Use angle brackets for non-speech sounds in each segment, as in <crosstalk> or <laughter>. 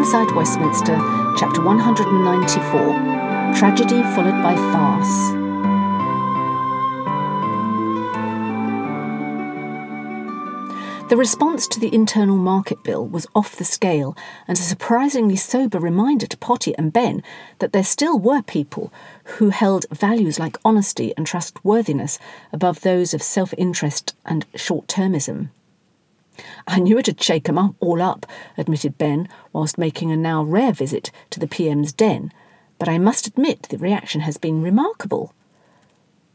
Inside Westminster, chapter 194 Tragedy followed by farce. The response to the Internal Market Bill was off the scale and a surprisingly sober reminder to Potty and Ben that there still were people who held values like honesty and trustworthiness above those of self interest and short termism. I knew it'd shake 'em up, all up, admitted Ben, whilst making a now rare visit to the PM's den, but I must admit the reaction has been remarkable.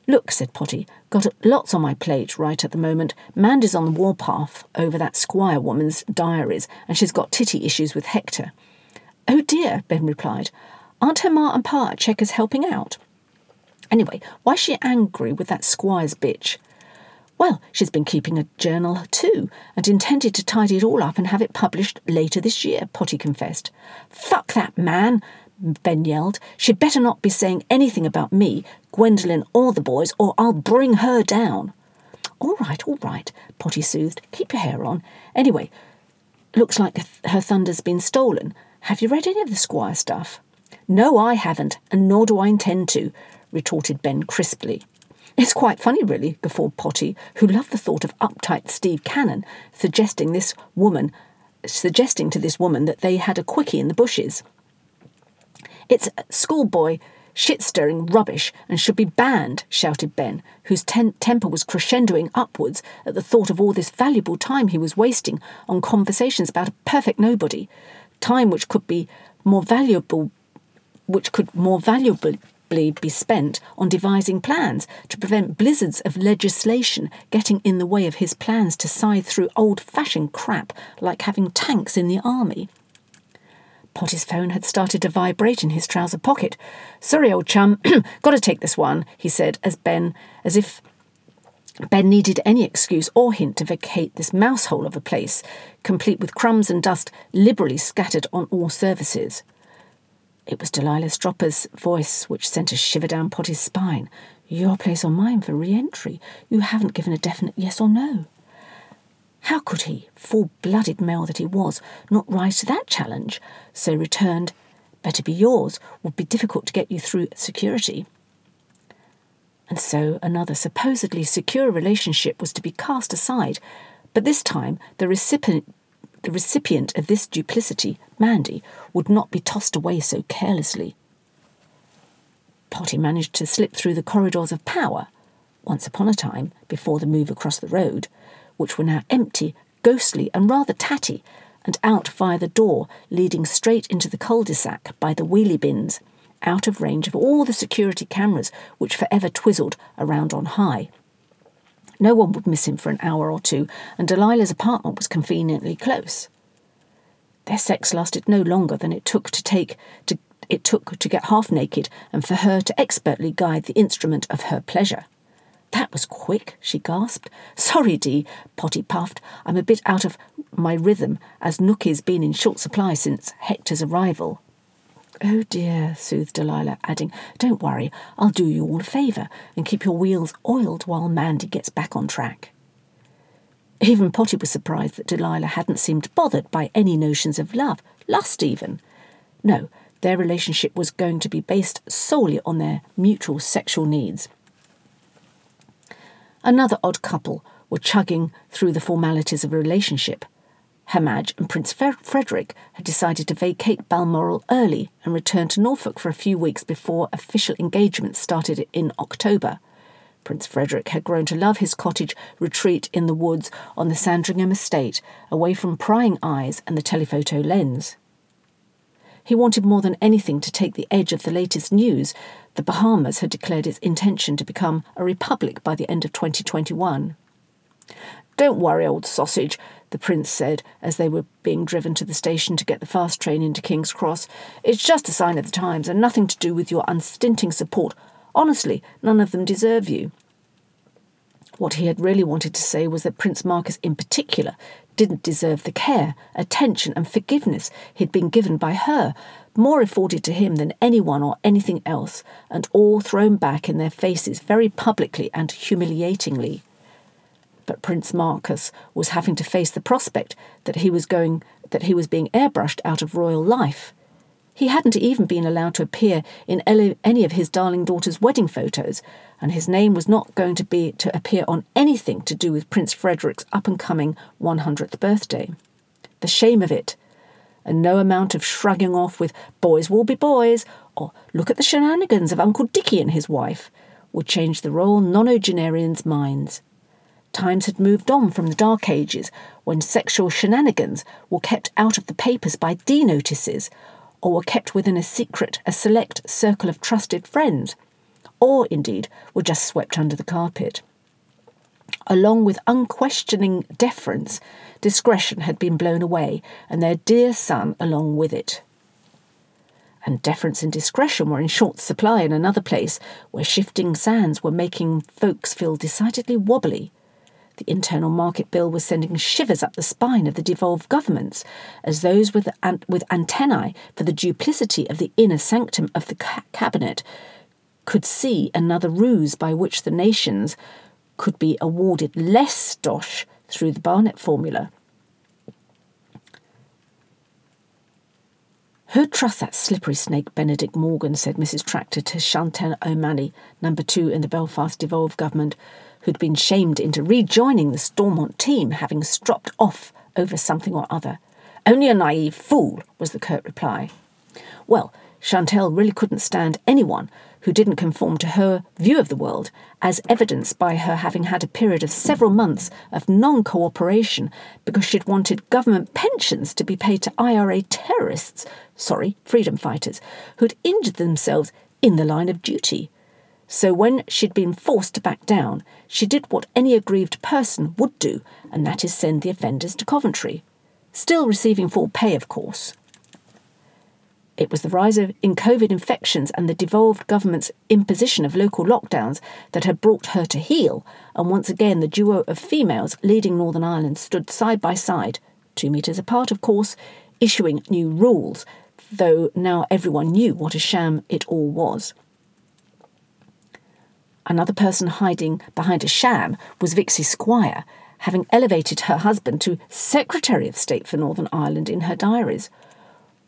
Look, said Potty, got lots on my plate right at the moment. Mandy's on the warpath over that Squire woman's diaries, and she's got titty issues with Hector. Oh dear, Ben replied. Aren't her ma and pa at Chequers helping out? Anyway, why's she angry with that Squire's bitch? Well, she's been keeping a journal too, and intended to tidy it all up and have it published later this year, Potty confessed. Fuck that man, Ben yelled. She'd better not be saying anything about me, Gwendolen, or the boys, or I'll bring her down. All right, all right, Potty soothed. Keep your hair on. Anyway, looks like her thunder's been stolen. Have you read any of the Squire stuff? No, I haven't, and nor do I intend to, retorted Ben crisply. It's quite funny, really, guffawed Potty, who loved the thought of uptight Steve Cannon suggesting this woman suggesting to this woman that they had a quickie in the bushes. It's schoolboy shit stirring rubbish and should be banned, shouted Ben, whose ten- temper was crescendoing upwards at the thought of all this valuable time he was wasting on conversations about a perfect nobody, time which could be more valuable, which could more valuably be spent on devising plans to prevent blizzards of legislation getting in the way of his plans to scythe through old fashioned crap like having tanks in the army. Potty's phone had started to vibrate in his trouser pocket. Sorry, old chum, <clears throat> got to take this one, he said, as Ben, as if Ben needed any excuse or hint to vacate this mousehole of a place, complete with crumbs and dust liberally scattered on all surfaces. It was Delilah Stropper's voice which sent a shiver down Potty's spine. Your place or mine for re entry. You haven't given a definite yes or no. How could he, full blooded male that he was, not rise to that challenge? So returned, Better be yours, would be difficult to get you through security. And so another supposedly secure relationship was to be cast aside, but this time the recipient, the recipient of this duplicity, Mandy, would not be tossed away so carelessly. Potty managed to slip through the corridors of power, once upon a time, before the move across the road, which were now empty, ghostly, and rather tatty, and out via the door leading straight into the cul de sac by the wheelie bins, out of range of all the security cameras which forever twizzled around on high. No one would miss him for an hour or two, and Delilah's apartment was conveniently close. Their sex lasted no longer than it took to take to it took to get half naked and for her to expertly guide the instrument of her pleasure. That was quick, she gasped. Sorry, Dee, Potty puffed. I'm a bit out of my rhythm, as Nookie's been in short supply since Hector's arrival. Oh dear, soothed Delilah, adding, Don't worry, I'll do you all a favour and keep your wheels oiled while Mandy gets back on track. Even Potty was surprised that Delilah hadn't seemed bothered by any notions of love, lust even. No, their relationship was going to be based solely on their mutual sexual needs. Another odd couple were chugging through the formalities of a relationship. Her Madge and Prince Frederick had decided to vacate Balmoral early and return to Norfolk for a few weeks before official engagements started in October. Prince Frederick had grown to love his cottage retreat in the woods on the Sandringham estate, away from prying eyes and the telephoto lens. He wanted more than anything to take the edge of the latest news. The Bahamas had declared its intention to become a republic by the end of 2021. Don't worry, old sausage, the prince said as they were being driven to the station to get the fast train into King's Cross. It's just a sign of the times and nothing to do with your unstinting support. Honestly, none of them deserve you. What he had really wanted to say was that Prince Marcus, in particular, didn't deserve the care, attention, and forgiveness he'd been given by her, more afforded to him than anyone or anything else, and all thrown back in their faces very publicly and humiliatingly. But Prince Marcus was having to face the prospect that he was going that he was being airbrushed out of royal life. He hadn't even been allowed to appear in any of his darling daughter's wedding photos, and his name was not going to be to appear on anything to do with Prince Frederick's up and coming 100th birthday. The shame of it, and no amount of shrugging off with boys will be boys, or look at the shenanigans of Uncle Dicky and his wife, would change the royal nonagenarians' minds. Times had moved on from the Dark Ages, when sexual shenanigans were kept out of the papers by D notices, or were kept within a secret, a select circle of trusted friends, or indeed were just swept under the carpet. Along with unquestioning deference, discretion had been blown away, and their dear son along with it. And deference and discretion were in short supply in another place where shifting sands were making folks feel decidedly wobbly. The Internal Market Bill was sending shivers up the spine of the devolved governments, as those with, an- with antennae for the duplicity of the inner sanctum of the ca- cabinet could see another ruse by which the nations could be awarded less dosh through the Barnett formula. Who'd trust that slippery snake, Benedict Morgan, said Mrs. Tractor to Shantel O'Malley, number two in the Belfast devolved government, who'd been shamed into rejoining the Stormont team, having stropped off over something or other. Only a naive fool, was the curt reply. Well, Chantel really couldn't stand anyone who didn't conform to her view of the world, as evidenced by her having had a period of several months of non cooperation because she'd wanted government pensions to be paid to IRA terrorists, sorry, freedom fighters, who'd injured themselves in the line of duty. So when she'd been forced to back down, she did what any aggrieved person would do, and that is send the offenders to Coventry. Still receiving full pay, of course. It was the rise of, in COVID infections and the devolved government's imposition of local lockdowns that had brought her to heel, and once again the duo of females leading Northern Ireland stood side by side, two metres apart, of course, issuing new rules, though now everyone knew what a sham it all was. Another person hiding behind a sham was Vixie Squire, having elevated her husband to Secretary of State for Northern Ireland in her diaries.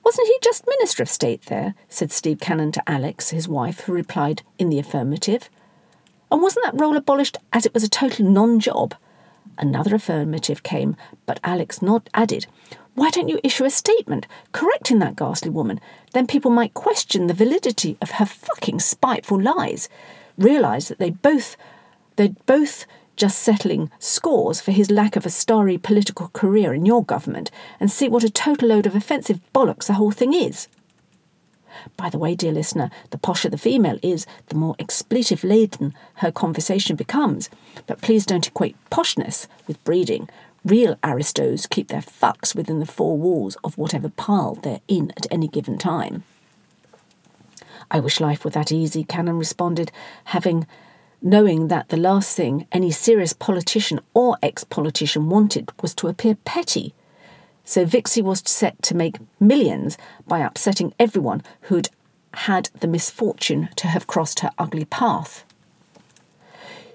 Wasn't he just Minister of State there? said Steve Cannon to Alex, his wife, who replied in the affirmative. And wasn't that role abolished as it was a total non job? Another affirmative came, but Alex nod added, Why don't you issue a statement correcting that ghastly woman? Then people might question the validity of her fucking spiteful lies realised that they both they'd both just settling scores for his lack of a starry political career in your government and see what a total load of offensive bollocks the whole thing is. By the way, dear listener, the posher the female is, the more expletive laden her conversation becomes. But please don't equate poshness with breeding. Real aristos keep their fucks within the four walls of whatever pile they're in at any given time. I wish life were that easy, Cannon responded, having knowing that the last thing any serious politician or ex politician wanted was to appear petty. So Vixie was set to make millions by upsetting everyone who'd had the misfortune to have crossed her ugly path.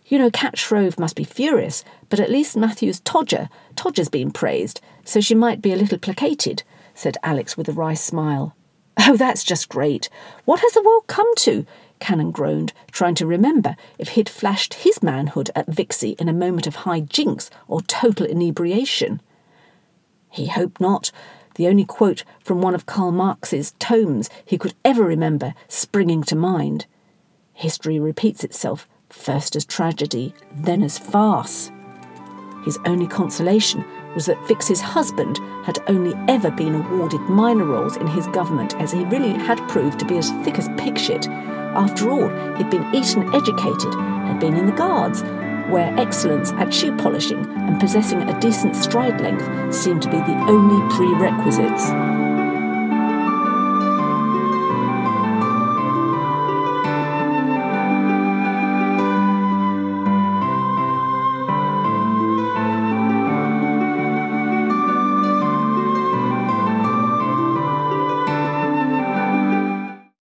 You know, Cat Shrove must be furious, but at least Matthew's Todger, Todger's been praised, so she might be a little placated, said Alex with a wry smile. Oh, that's just great. What has the world come to? Cannon groaned, trying to remember if he'd flashed his manhood at Vixie in a moment of high jinks or total inebriation. He hoped not. The only quote from one of Karl Marx's tomes he could ever remember springing to mind. History repeats itself, first as tragedy, then as farce. His only consolation was that Vix's husband had only ever been awarded minor roles in his government, as he really had proved to be as thick as pig shit. After all, he'd been Eton educated, had been in the Guards, where excellence at shoe polishing and possessing a decent stride length seemed to be the only prerequisites.